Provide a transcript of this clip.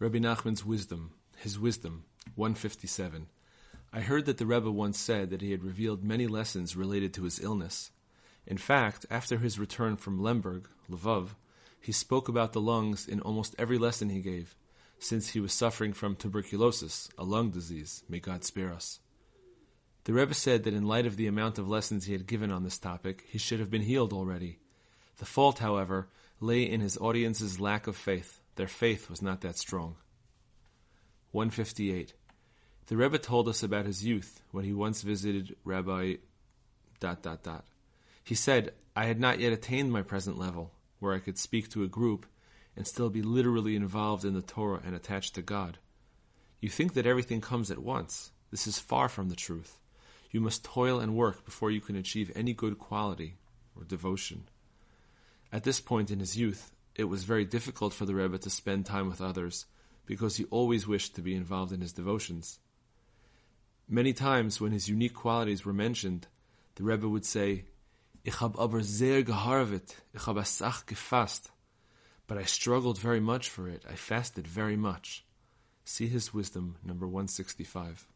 Rabbi Nachman's wisdom, his wisdom, 157. I heard that the Rebbe once said that he had revealed many lessons related to his illness. In fact, after his return from Lemberg, Lvov, he spoke about the lungs in almost every lesson he gave, since he was suffering from tuberculosis, a lung disease. May God spare us. The Rebbe said that in light of the amount of lessons he had given on this topic, he should have been healed already. The fault, however, lay in his audience's lack of faith. Their faith was not that strong. 158. The Rebbe told us about his youth when he once visited Rabbi. Dot, dot, dot. He said, I had not yet attained my present level, where I could speak to a group and still be literally involved in the Torah and attached to God. You think that everything comes at once. This is far from the truth. You must toil and work before you can achieve any good quality or devotion. At this point in his youth, it was very difficult for the Rebbe to spend time with others because he always wished to be involved in his devotions. Many times, when his unique qualities were mentioned, the Rebbe would say, Ich hab aber sehr geharvet, ich hab asach gefast. But I struggled very much for it, I fasted very much. See his wisdom, number 165.